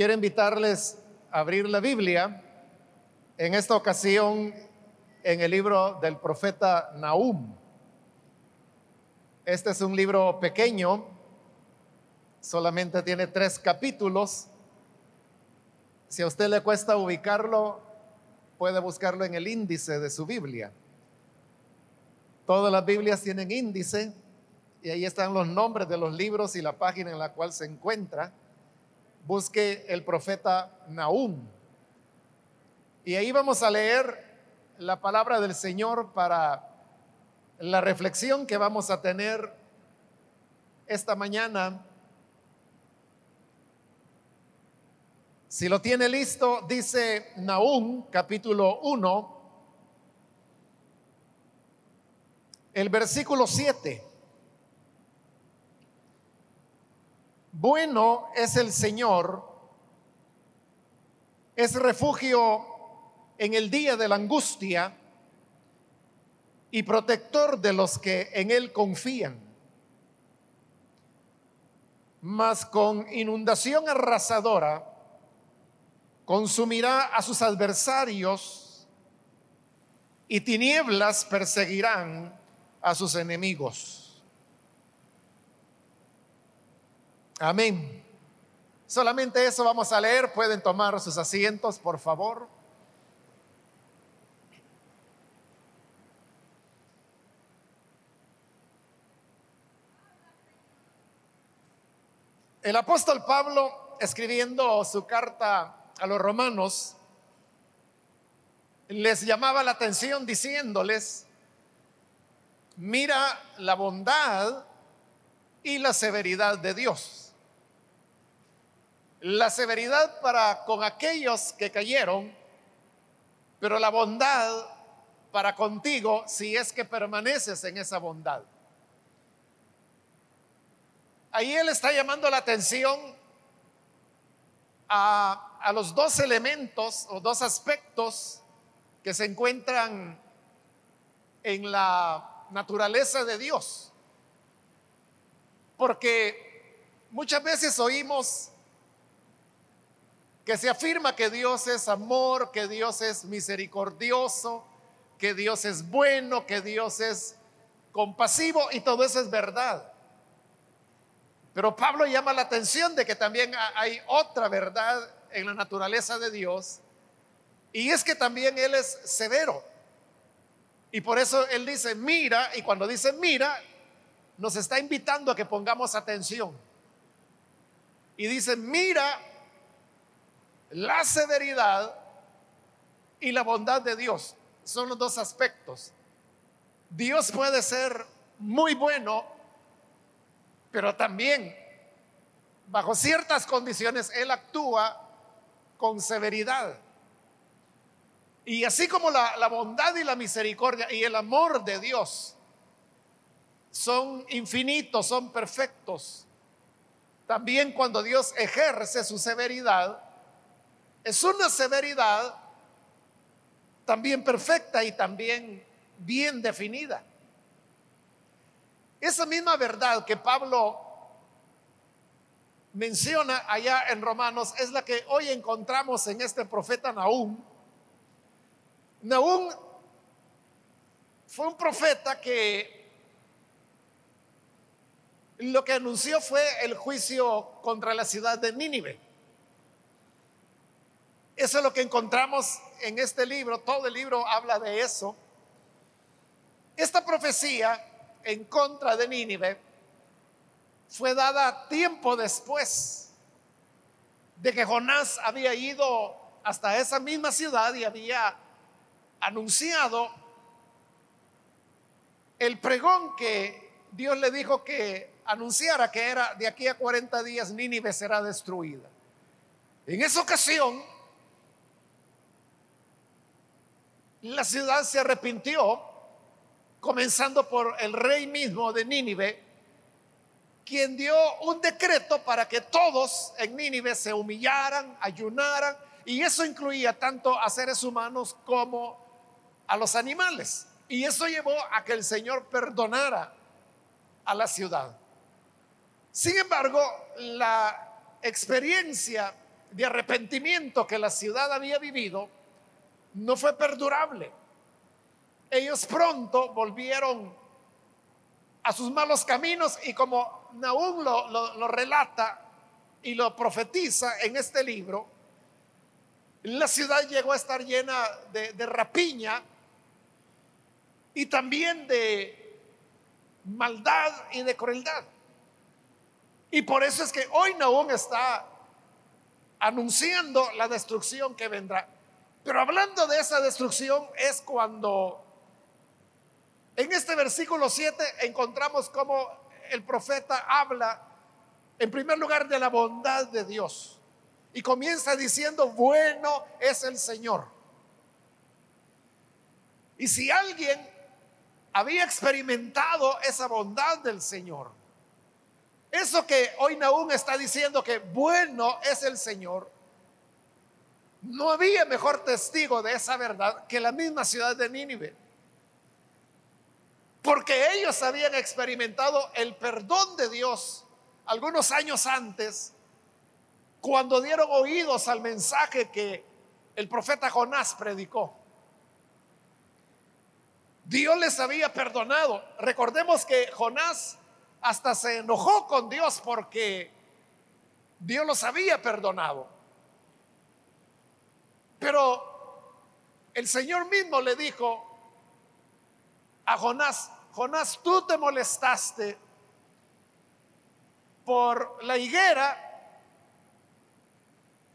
Quiero invitarles a abrir la Biblia, en esta ocasión en el libro del profeta Nahum. Este es un libro pequeño, solamente tiene tres capítulos. Si a usted le cuesta ubicarlo, puede buscarlo en el índice de su Biblia. Todas las Biblias tienen índice y ahí están los nombres de los libros y la página en la cual se encuentra. Busque el profeta Nahum. Y ahí vamos a leer la palabra del Señor para la reflexión que vamos a tener esta mañana. Si lo tiene listo, dice Nahum capítulo 1, el versículo 7. Bueno es el Señor, es refugio en el día de la angustia y protector de los que en Él confían. Mas con inundación arrasadora consumirá a sus adversarios y tinieblas perseguirán a sus enemigos. Amén. Solamente eso vamos a leer. Pueden tomar sus asientos, por favor. El apóstol Pablo, escribiendo su carta a los romanos, les llamaba la atención diciéndoles, mira la bondad y la severidad de Dios. La severidad para con aquellos que cayeron, pero la bondad para contigo si es que permaneces en esa bondad. Ahí él está llamando la atención a, los dos elementos o dos aspectos que se encuentran en la naturaleza de Dios. Porque muchas veces oímos que se afirma que Dios es amor, que Dios es misericordioso, que Dios es bueno, que Dios es compasivo y todo eso es verdad. Pero Pablo llama la atención de que también hay otra verdad en la naturaleza de Dios y es que también Él es severo. Y por eso Él dice, mira, y cuando dice mira, nos está invitando a que pongamos atención. Y dice, mira la severidad y la bondad de Dios. Son los dos aspectos. Dios puede ser muy bueno pero también, bajo ciertas condiciones, Él actúa con severidad. Y así como la, la, bondad y la misericordia y el amor de Dios son infinitos, son perfectos, también cuando Dios ejerce su severidad, es una severidad también perfecta y también bien definida. Esa misma verdad que Pablo menciona allá en Romanos es la que hoy encontramos en este profeta Nahum. Nahum fue un profeta que lo que anunció fue el juicio contra la ciudad de Nínive. Eso es lo que encontramos en este libro, todo el libro habla de eso. Esta profecía en contra de Nínive fue dada tiempo después de que Jonás había ido hasta esa misma ciudad y había anunciado el pregón que Dios le dijo que anunciara que era de aquí a 40 días Nínive será destruida. En esa ocasión, la ciudad se arrepintió comenzando por el rey mismo de Nínive, quien dio un decreto para que todos en Nínive se humillaran, ayunaran, y eso incluía tanto a seres humanos como a los animales. Y eso llevó a que el Señor perdonara a la ciudad. Sin embargo, la experiencia de arrepentimiento que la ciudad había vivido no fue perdurable. Ellos pronto volvieron a sus malos caminos y como Naúm lo, relata y lo profetiza en este libro, la ciudad llegó a estar llena de, rapiña y también de maldad y de crueldad. Y por eso es que hoy Naúm está anunciando la destrucción que vendrá. Pero hablando de esa destrucción es cuando en este versículo 7 encontramos como el profeta habla en primer lugar de la bondad de Dios y comienza diciendo, bueno es el Señor. Y si alguien había experimentado esa bondad del Señor, eso que hoy Naúm está diciendo que bueno es el Señor, no había mejor testigo de esa verdad que la misma ciudad de Nínive. Porque ellos habían experimentado el perdón de Dios algunos años antes, cuando dieron oídos al mensaje que el profeta Jonás predicó. Dios les había perdonado. Recordemos que Jonás hasta se enojó con Dios porque Dios los había perdonado. Pero el Señor mismo le dijo a Jonás, Jonás, tú te molestaste por la higuera,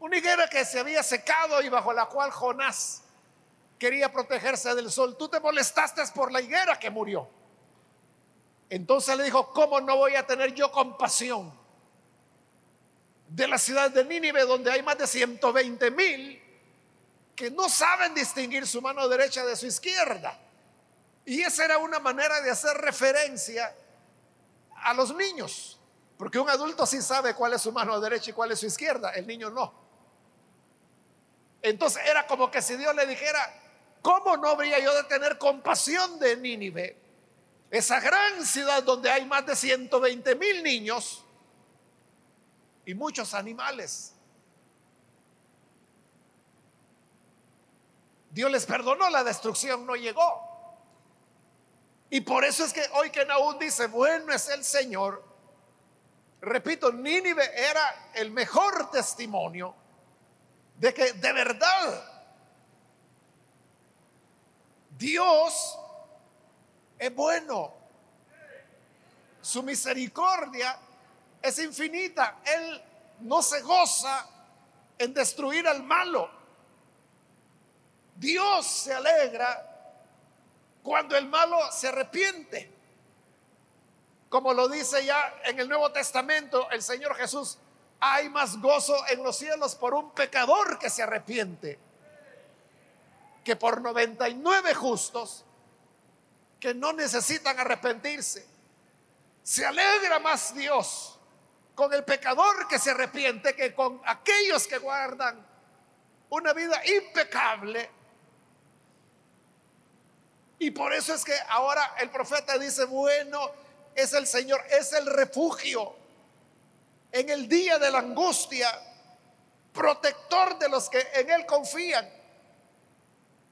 una higuera que se había secado y bajo la cual Jonás quería protegerse del sol. Tú te molestaste por la higuera que murió. Entonces le dijo, ¿cómo no voy a tener yo compasión de la ciudad de Nínive donde hay más de 120 mil que no saben distinguir su mano derecha de su izquierda? Y esa era una manera de hacer referencia a los niños, porque un adulto sí sabe cuál es su mano derecha y cuál es su izquierda, el niño no. Entonces era como que si Dios le dijera, ¿cómo no habría yo de tener compasión de Nínive? esa gran ciudad donde hay más de 120 mil niños y muchos animales. Dios les perdonó, la destrucción no llegó. Y por eso es que hoy que Naúm dice, bueno es el Señor, repito, Nínive era el mejor testimonio de que de verdad Dios es bueno. Su misericordia es infinita. Él no se goza en destruir al malo. Dios se alegra cuando el malo se arrepiente. Como lo dice ya en el Nuevo Testamento el Señor Jesús, hay más gozo en los cielos por un pecador que se arrepiente que por 99 justos que no necesitan arrepentirse. Se alegra más Dios con el pecador que se arrepiente que con aquellos que guardan una vida impecable. Y por eso es que ahora el profeta dice, bueno, es el Señor, es el refugio en el día de la angustia, protector de los que en Él confían.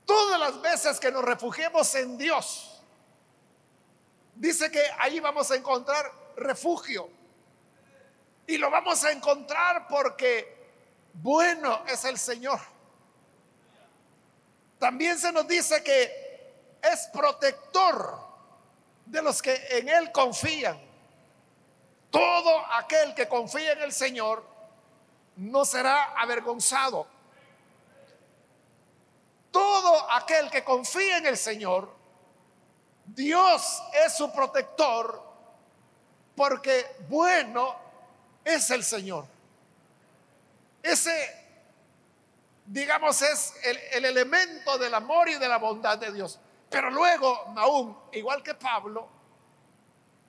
Todas las veces que nos refugiemos en Dios, dice que ahí vamos a encontrar refugio. Y lo vamos a encontrar porque bueno es el Señor. También se nos dice que es protector de los que en Él confían. Todo aquel que confía en el Señor no será avergonzado. Todo aquel que confía en el Señor Dios es su protector porque bueno es el Señor. Ese, digamos, es el, elemento del amor y de la bondad de Dios. Pero luego Naúm, igual que Pablo,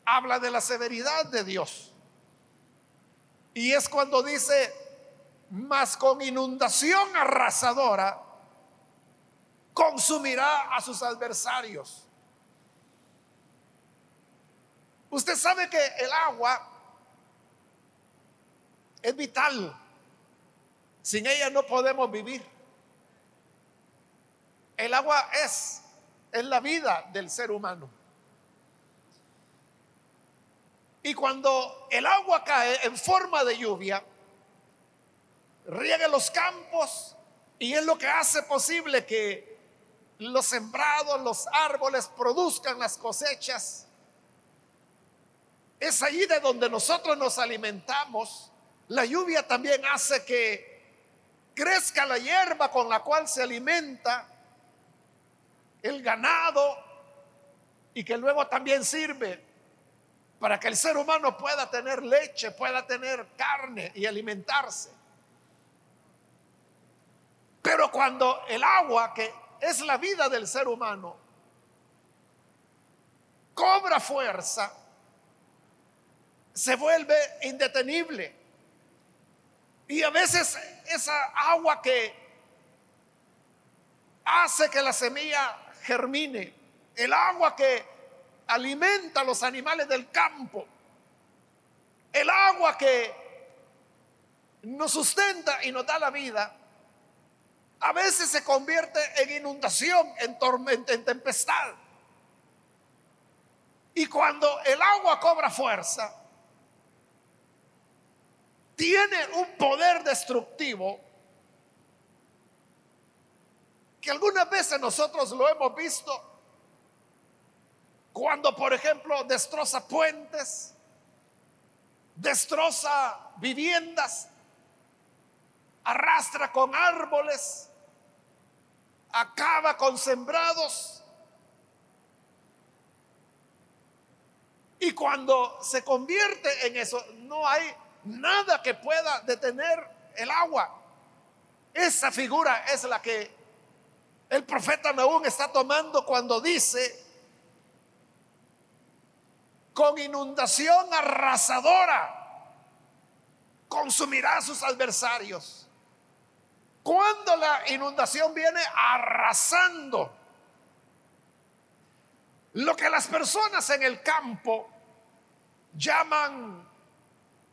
habla de la severidad de Dios. Y es cuando dice, mas con inundación arrasadora consumirá a sus adversarios. Usted sabe que el agua es vital. Sin ella no podemos vivir. El agua es, es la vida del ser humano. Y cuando el agua cae en forma de lluvia, riega los campos y es lo que hace posible que los sembrados, los árboles produzcan las cosechas. Es allí de donde nosotros nos alimentamos. La lluvia también hace que crezca la hierba con la cual se alimenta el ganado y que luego también sirve para que el ser humano pueda tener leche, pueda tener carne y alimentarse. Pero cuando el agua, que es la vida del ser humano, cobra fuerza, se vuelve indetenible. Y a veces esa agua que hace que la semilla germine, el agua que alimenta a los animales del campo, el agua que nos sustenta y nos da la vida, a veces se convierte en inundación, en tormenta, en tempestad. Y cuando el agua cobra fuerza, tiene un poder destructivo que algunas veces nosotros lo hemos visto cuando, por ejemplo, destroza puentes, destroza viviendas, arrastra con árboles, acaba con sembrados. Y cuando se convierte en eso, no hay nada que pueda detener el agua. Esa figura es la que el profeta Naúm está tomando cuando dice con inundación arrasadora consumirá a sus adversarios. Cuando la inundación viene arrasando, lo que las personas en el campo llaman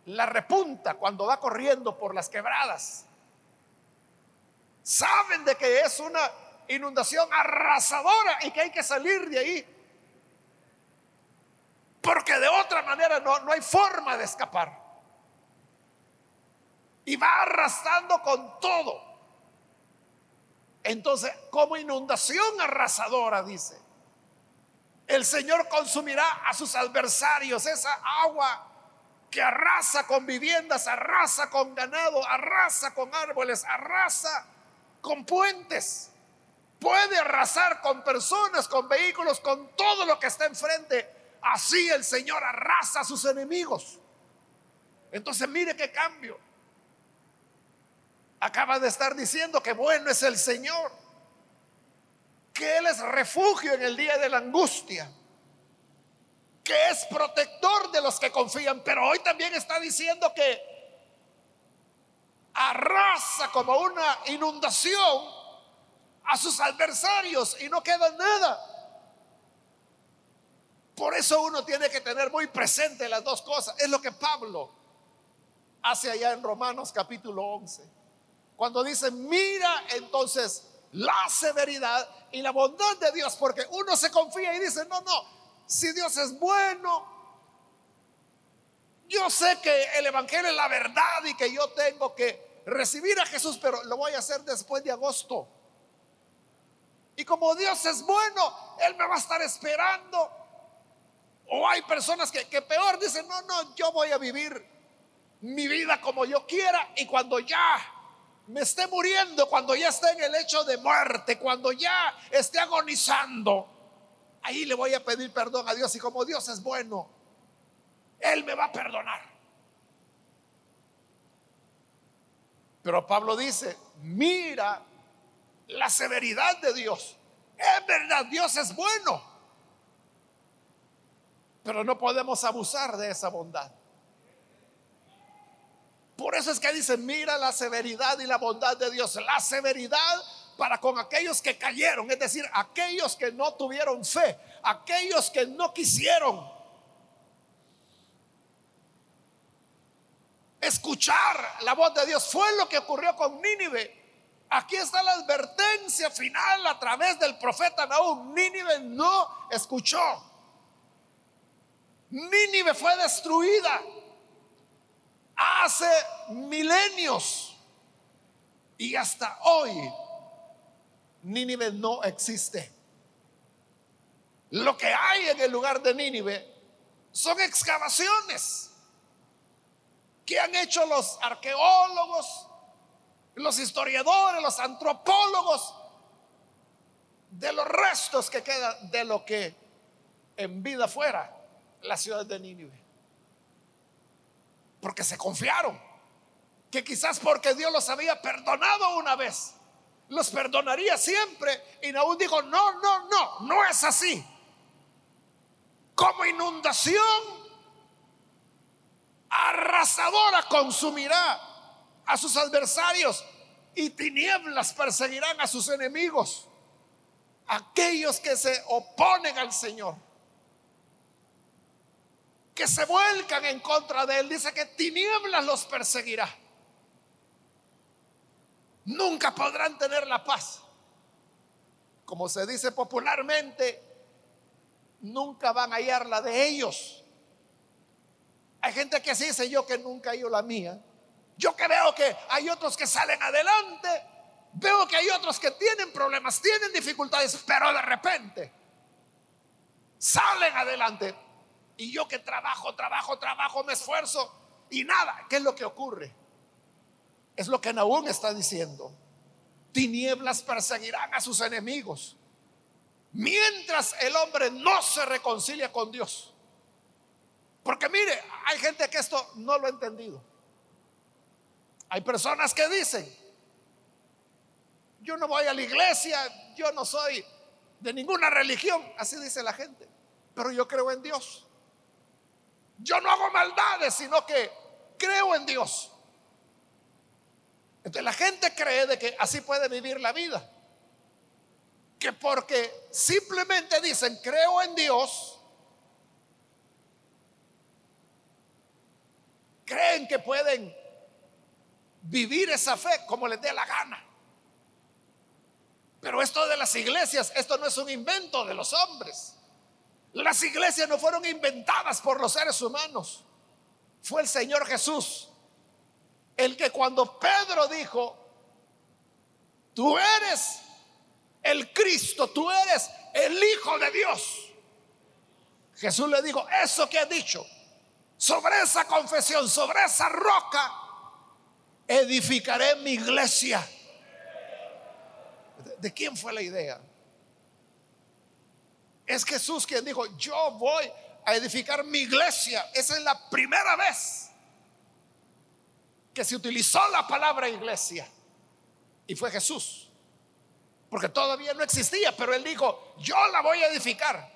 la repunta cuando va corriendo por las quebradas, saben de que es una inundación arrasadora y que hay que salir de ahí porque de otra manera no, no hay forma de escapar. Y va arrastrando con todo. Entonces, como inundación arrasadora, dice, el Señor consumirá a sus adversarios, esa agua que arrasa con viviendas, arrasa con ganado, arrasa con árboles, arrasa con puentes. Puede arrasar con personas, con vehículos, con todo lo que está enfrente Así el Señor arrasa a sus enemigos. Entonces mire qué cambio. Acaba de estar diciendo que bueno es el Señor, que Él es refugio en el día de la angustia, que es protector de los que confían, pero hoy también está diciendo que arrasa como una inundación a sus adversarios y no queda nada. Por eso uno tiene que tener muy presente las dos cosas. Es lo que Pablo hace allá en Romanos capítulo 11. Cuando dice, mira entonces la severidad y la bondad de Dios, porque uno se confía y dice, no, no, si Dios es bueno, yo sé que el Evangelio es la verdad y que yo tengo que recibir a Jesús, pero lo voy a hacer después de agosto. Y como Dios es bueno, Él me va a estar esperando o hay personas que, peor dicen, no, no, yo voy a vivir mi vida como yo quiera y cuando ya me esté muriendo, cuando ya esté en el hecho de muerte, cuando ya esté agonizando, ahí le voy a pedir perdón a Dios y como Dios es bueno, Él me va a perdonar. Pero Pablo dice, mira la severidad de Dios. Es verdad, Dios es bueno. Pero no podemos abusar de esa bondad. Por eso es que dice, mira la severidad y la bondad de Dios. La severidad para con aquellos que cayeron, es decir, aquellos que no tuvieron fe, aquellos que no quisieron. escuchar la voz de Dios. Fue lo que ocurrió con Nínive. Aquí está la advertencia final a través del profeta Nahum. Nínive no escuchó. Nínive fue destruida hace milenios y hasta hoy Nínive no existe. Lo que hay en el lugar de Nínive son excavaciones que han hecho los arqueólogos, los historiadores, los antropólogos, de los restos que quedan de lo que en vida fuera la ciudad de Nínive. Porque se confiaron que quizás porque Dios los había perdonado una vez, los perdonaría siempre. Y Naúl dijo, no, no, no, no es así. Como inundación arrasadora consumirá a sus adversarios y tinieblas perseguirán a sus enemigos, aquellos que se oponen al Señor, que se vuelcan en contra de Él. Dice que tinieblas los perseguirá. Nunca podrán tener la paz. Como se dice popularmente, nunca van a hallar la de ellos. Hay gente que así dice yo que nunca hallo la mía. Yo que veo que hay otros que salen adelante, veo que hay otros que tienen problemas, tienen dificultades, pero de repente salen adelante. Y yo que trabajo, trabajo, trabajo, me esfuerzo y nada, ¿qué es lo que ocurre? Es lo que Nahum está diciendo. Tinieblas perseguirán a sus enemigos. Mientras el hombre no se reconcilia con Dios. Porque mire, hay gente que esto no lo ha entendido. Hay personas que dicen, yo no voy a la iglesia, yo no soy de ninguna religión, así dice la gente, pero yo creo en Dios. Yo no hago maldades, sino que creo en Dios. Entonces la gente cree de que así puede vivir la vida. Que porque simplemente dicen, creo en Dios, creen que pueden vivir esa fe como les dé la gana. Pero esto de las iglesias, esto no es un invento de los hombres. Las iglesias no fueron inventadas por los seres humanos. Fue el Señor Jesús el que cuando Pedro dijo, tú eres el Cristo, tú eres el Hijo de Dios. Jesús le dijo, eso que ha dicho, sobre esa confesión, sobre esa roca, edificaré mi iglesia. ¿De quién fue la idea? Es Jesús quien dijo, yo voy a edificar mi iglesia. Esa es la primera vez que se utilizó la palabra iglesia. Y fue Jesús. Porque todavía no existía, pero él dijo, yo la voy a edificar.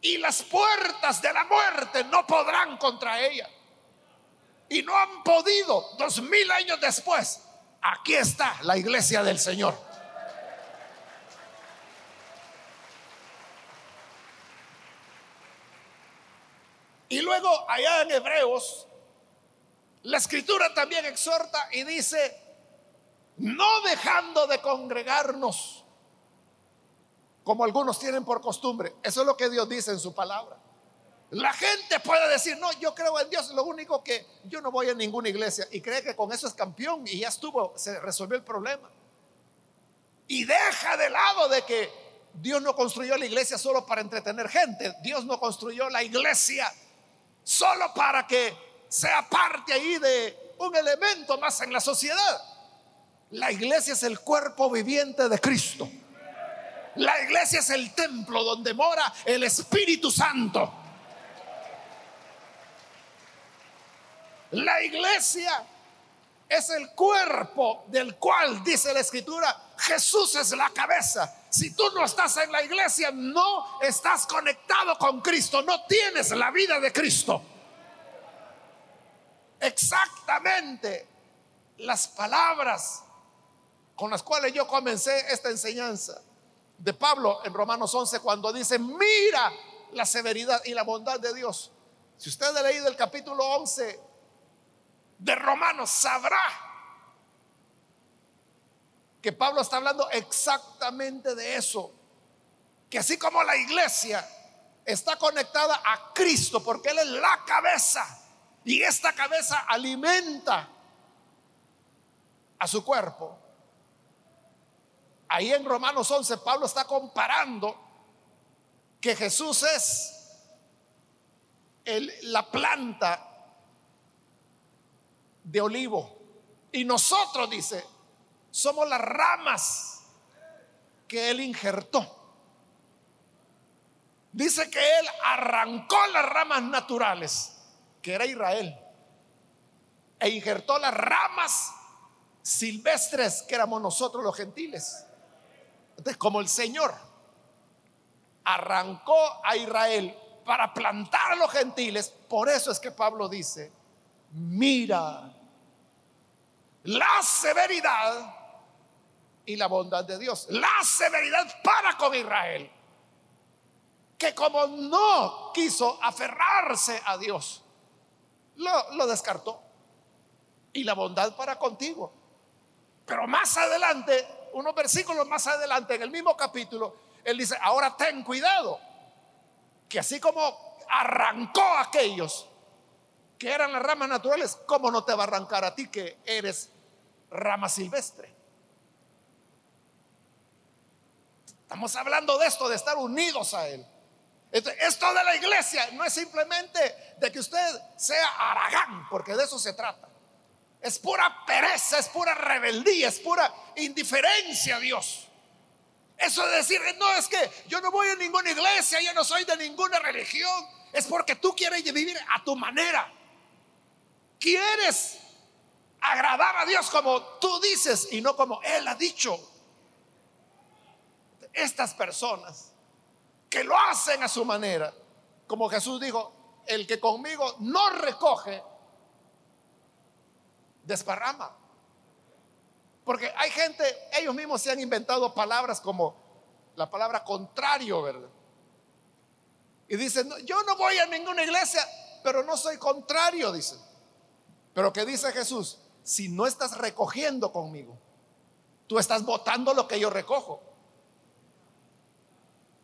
Y las puertas de la muerte no podrán contra ella y no han podido dos mil años después. Aquí está la iglesia del Señor. Y luego allá en Hebreos, la escritura también exhorta y dice, no dejando de congregarnos, como algunos tienen por costumbre. Eso es lo que Dios dice en su palabra. La gente puede decir, no, yo creo en Dios, lo único que yo no voy a ninguna iglesia y cree que con eso es campeón y ya estuvo, se resolvió el problema. Y deja de lado de que Dios no construyó la iglesia solo para entretener gente, Dios no construyó la iglesia solo para que sea parte ahí de un elemento más en la sociedad. La iglesia es el cuerpo viviente de Cristo. La iglesia es el templo donde mora el Espíritu Santo. La iglesia es el cuerpo del cual, dice la escritura, Jesús es la cabeza. Si tú no estás en la iglesia, no estás conectado con Cristo, no tienes la vida de Cristo. Exactamente las palabras con las cuales yo comencé esta enseñanza de Pablo en Romanos 11 cuando dice, mira la severidad y la bondad de Dios. Si usted ha leído el capítulo 11 de Romanos sabrá que Pablo está hablando exactamente de eso. Que así como la iglesia está conectada a Cristo porque Él es la cabeza y esta cabeza alimenta a su cuerpo. Ahí en Romanos 11 Pablo está comparando que Jesús es la planta de olivo y nosotros, dice, somos las ramas que Él injertó. Dice que Él arrancó las ramas naturales, que era Israel, e injertó las ramas silvestres, que éramos nosotros los gentiles. Entonces, como el Señor arrancó a Israel para plantar a los gentiles, por eso es que Pablo dice, mira la severidad y la bondad de Dios. La severidad para con Israel, que como no quiso aferrarse a Dios, lo, lo descartó. Y la bondad para contigo. Pero más adelante, unos versículos más adelante, en el mismo capítulo, él dice, ahora ten cuidado, que así como arrancó a aquellos que eran las ramas naturales, ¿cómo no te va a arrancar a ti que eres rama silvestre? Estamos hablando de esto, de estar unidos a Él. Esto de la iglesia no es simplemente de que usted sea aragán, porque de eso se trata. Es pura pereza, es pura rebeldía, es pura indiferencia a Dios. Eso de decir, no, es que yo no voy a ninguna iglesia, yo no soy de ninguna religión, es porque tú quieres vivir a tu manera. Quieres agradar a Dios como tú dices y no como Él ha dicho estas personas que lo hacen a su manera, como Jesús dijo, el que conmigo no recoge, desparrama. Porque hay gente, ellos mismos se han inventado palabras como la palabra contrario, ¿verdad? Y dicen, yo no voy a ninguna iglesia, pero no soy contrario, dicen. Pero que dice Jesús, si no estás recogiendo conmigo, tú estás votando lo que yo recojo.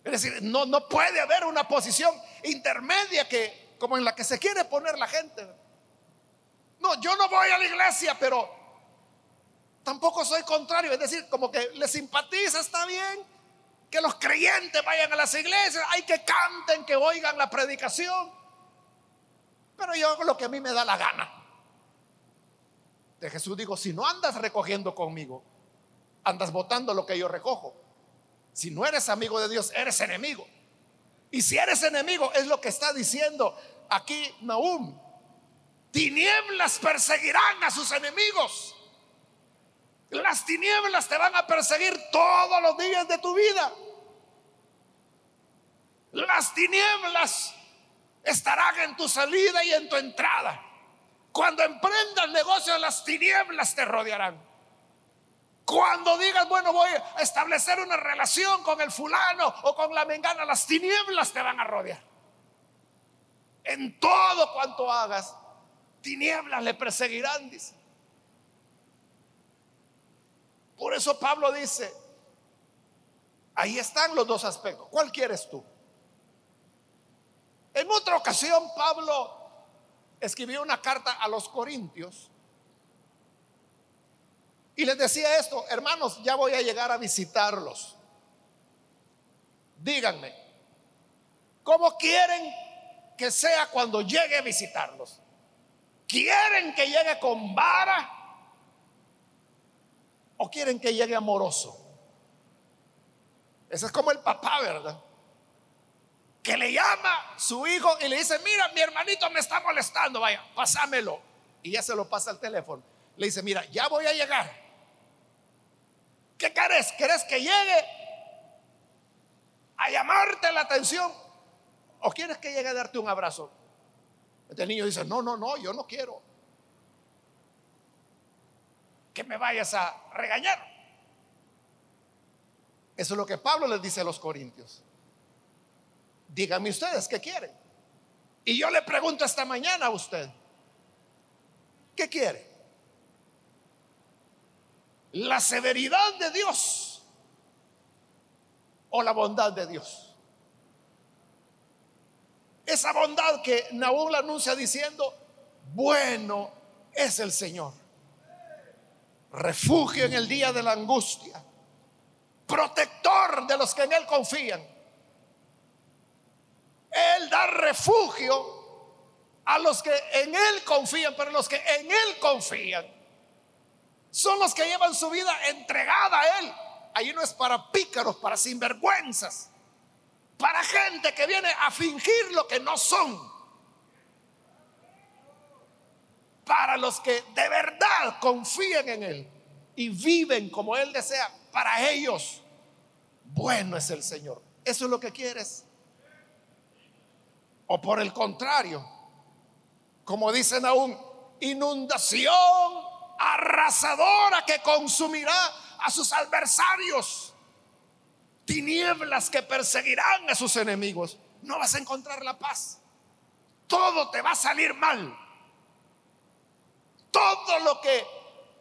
Es decir, no, no puede haber una posición intermedia que, como en la que se quiere poner la gente. No, yo no voy a la iglesia, pero tampoco soy contrario. Es decir, como que le simpatiza, está bien, que los creyentes vayan a las iglesias, hay que canten, que oigan la predicación. Pero yo hago lo que a mí me da la gana. Jesús digo, si no andas recogiendo conmigo, andas votando lo que yo recojo. Si no eres amigo de Dios, eres enemigo. Y si eres enemigo, es lo que está diciendo aquí Nahum. Tinieblas perseguirán a sus enemigos. Las tinieblas te van a perseguir todos los días de tu vida. Las tinieblas estarán en tu salida y en tu entrada. Cuando emprendas negocios, las tinieblas te rodearán. Cuando digas, bueno, voy a establecer una relación con el fulano o con la mengana, las tinieblas te van a rodear. En todo cuanto hagas, tinieblas le perseguirán, dice. Por eso Pablo dice, ahí están los dos aspectos. ¿Cuál quieres tú? En otra ocasión, Pablo escribió una carta a los corintios y les decía esto, hermanos, ya voy a llegar a visitarlos. Díganme, ¿cómo quieren que sea cuando llegue a visitarlos? ¿Quieren que llegue con vara? ¿O quieren que llegue amoroso? Ese es como el papá, ¿verdad? Que le llama su hijo y le dice, mira, mi hermanito me está molestando, vaya, pásamelo. Y ya se lo pasa al teléfono. Le dice, mira, ya voy a llegar. ¿Qué querés? ¿Querés que llegue a llamarte la atención? ¿O quieres que llegue a darte un abrazo? Este niño dice, no, no, no, yo no quiero que me vayas a regañar. Eso es lo que Pablo les dice a los corintios. Díganme ustedes qué quieren. Y yo le pregunto esta mañana a usted, ¿Qué quiere? ¿La severidad de Dios o la bondad de Dios? Esa bondad que Naúl anuncia diciendo, bueno es el Señor. Refugio en el día de la angustia. Protector de los que en Él confían. Refugio a los que en Él confían, pero los que en Él confían son los que llevan su vida entregada a Él. Ahí no es para pícaros, para sinvergüenzas, para gente que viene a fingir lo que no son. Para los que de verdad confían en Él y viven como Él desea, para ellos, bueno es el Señor. ¿Eso es lo que quieres? O por el contrario, como dicen aún, inundación arrasadora que consumirá a sus adversarios, tinieblas que perseguirán a sus enemigos. No vas a encontrar la paz. Todo te va a salir mal. Todo lo que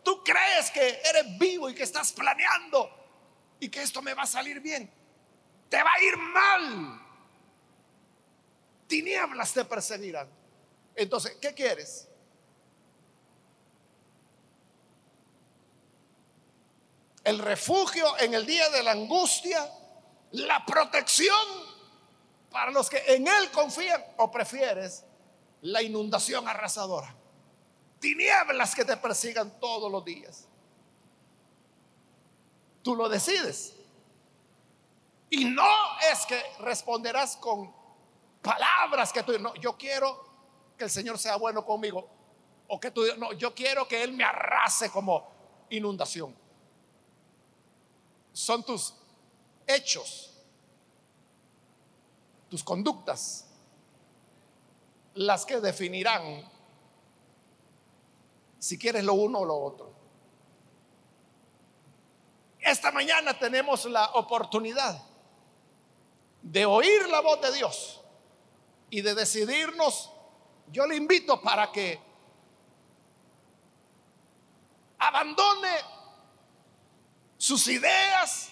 tú crees que eres vivo y que estás planeando y que esto me va a salir bien, te va a ir mal tinieblas te perseguirán. Entonces, ¿qué quieres? El refugio en el día de la angustia, la protección para los que en Él confían o prefieres la inundación arrasadora. Tinieblas que te persigan todos los días. Tú lo decides. Y no es que responderás con palabras que tú, no, yo quiero que el Señor sea bueno conmigo. O que tú, no, yo quiero que Él me arrase como inundación. Son tus hechos, tus conductas, las que definirán si quieres lo uno o lo otro. Esta mañana tenemos la oportunidad de oír la voz de Dios y de decidirnos, yo le invito para que abandone sus ideas,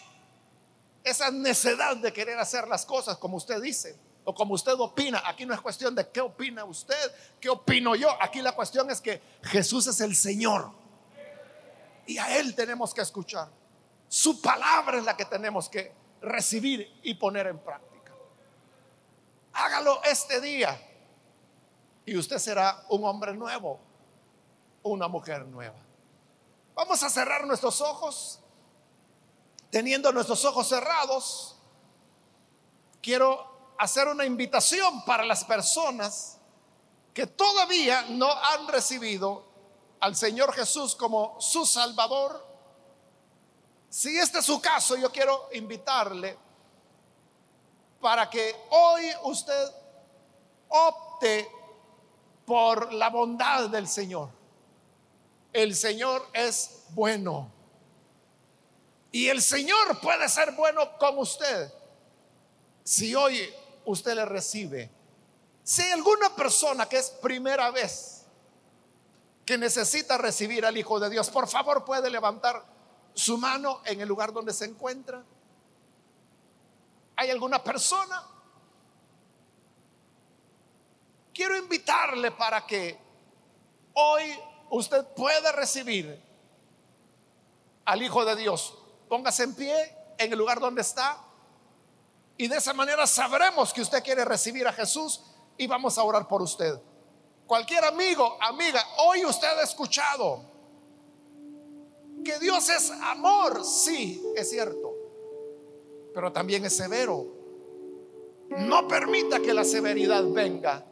esa necedad de querer hacer las cosas como usted dice o como usted opina. Aquí no es cuestión de qué opina usted, qué opino yo. Aquí la cuestión es que Jesús es el Señor y a Él tenemos que escuchar. Su palabra es la que tenemos que recibir y poner en práctica. Hágalo este día y usted será un hombre nuevo, una mujer nueva. Vamos a cerrar nuestros ojos. Teniendo nuestros ojos cerrados, quiero hacer una invitación para las personas que todavía no han recibido al Señor Jesús como su Salvador. Si este es su caso, yo quiero invitarle para que hoy usted opte por la bondad del Señor. El Señor es bueno. Y el Señor puede ser bueno con usted si hoy usted le recibe. Si hay alguna persona que es primera vez que necesita recibir al Hijo de Dios, por favor puede levantar su mano en el lugar donde se encuentra. ¿Hay alguna persona? Quiero invitarle para que hoy usted pueda recibir al Hijo de Dios. Póngase en pie en el lugar donde está y de esa manera sabremos que usted quiere recibir a Jesús y vamos a orar por usted. Cualquier amigo, amiga, hoy usted ha escuchado que Dios es amor, sí, es cierto pero también es severo. No permita que la severidad venga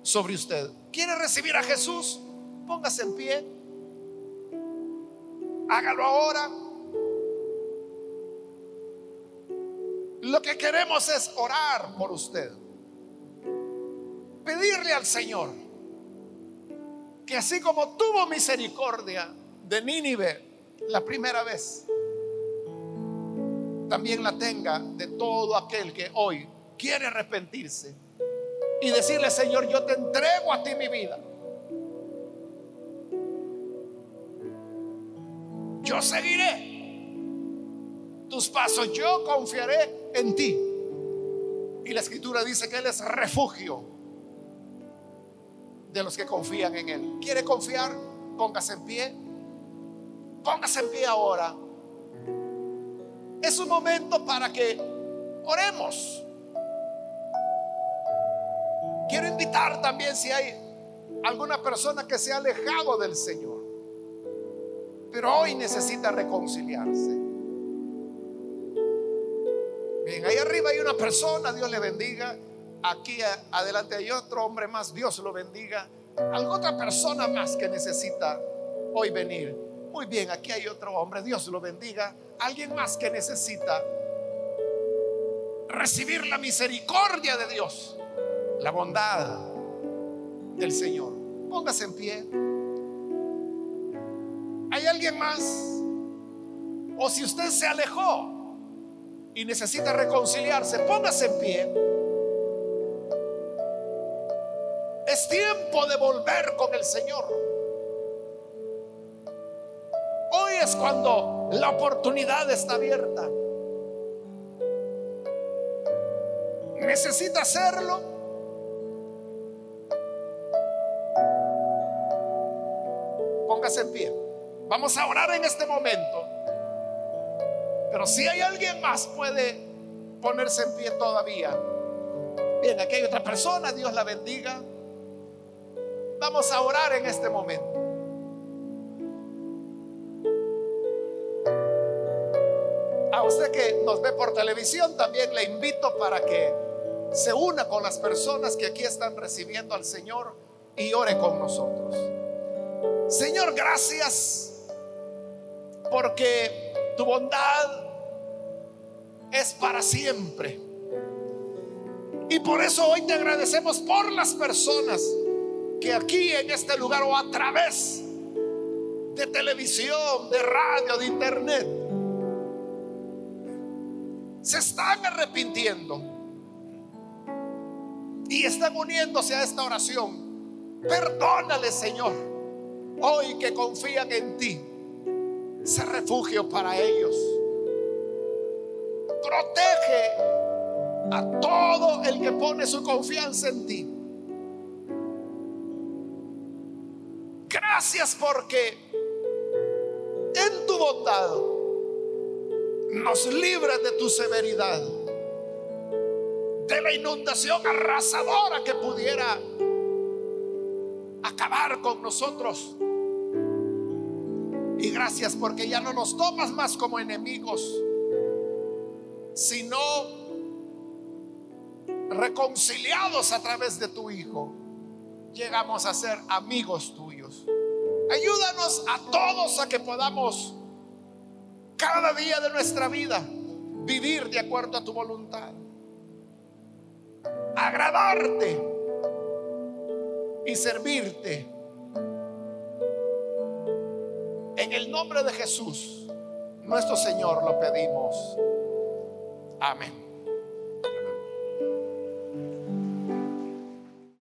sobre usted. ¿Quiere recibir a Jesús? Póngase en pie. Hágalo ahora. Lo que queremos es orar por usted. Pedirle al Señor que así como tuvo misericordia de Nínive la primera vez, también la tenga de todo aquel que hoy quiere arrepentirse y decirle, Señor, yo te entrego a ti mi vida. yo seguiré tus pasos, yo confiaré en ti. Y la escritura dice que Él es refugio de los que confían en Él. ¿Quiere confiar? Póngase en pie. Póngase en pie ahora. Es un momento para que oremos. Quiero invitar también si hay alguna persona que se ha alejado del Señor, pero hoy necesita reconciliarse. Bien, ahí arriba hay una persona, Dios le bendiga. Aquí adelante hay otro hombre más, Dios lo bendiga. Alguna otra persona más que necesita hoy venir. Muy bien, aquí hay otro hombre, Dios lo bendiga. Alguien más que necesita recibir la misericordia de Dios, la bondad del Señor. Póngase en pie. ¿Hay alguien más? O si usted se alejó y necesita reconciliarse, póngase en pie. Es tiempo de volver con el Señor. Es cuando la oportunidad está abierta. Necesita hacerlo en pie. Vamos a orar en este momento. Pero si hay alguien más, puede ponerse en pie todavía. Bien, aquí hay otra persona, Dios la bendiga. Vamos a orar en este momento. Que nos ve por televisión, también le invito para que se una con las personas que aquí están recibiendo al Señor y ore con nosotros. Señor, gracias porque tu bondad es para siempre. Y por eso hoy te agradecemos por las personas que aquí en este lugar o a través de televisión, de radio, de internet, se están arrepintiendo y están uniéndose a esta oración. Perdónale, Señor hoy que confían en ti, se refugio para ellos. Protege a todo el que pone su confianza en ti. Gracias porque en tu bondad nos libras de tu severidad, de la inundación arrasadora que pudiera acabar con nosotros. Y gracias porque ya no nos tomas más como enemigos, sino reconciliados a través de tu Hijo, llegamos a ser amigos tuyos. Ayúdanos a todos a que podamos cada día de nuestra vida vivir de acuerdo a tu voluntad, agradarte y servirte En el nombre de Jesús, nuestro Señor, lo pedimos. Amén.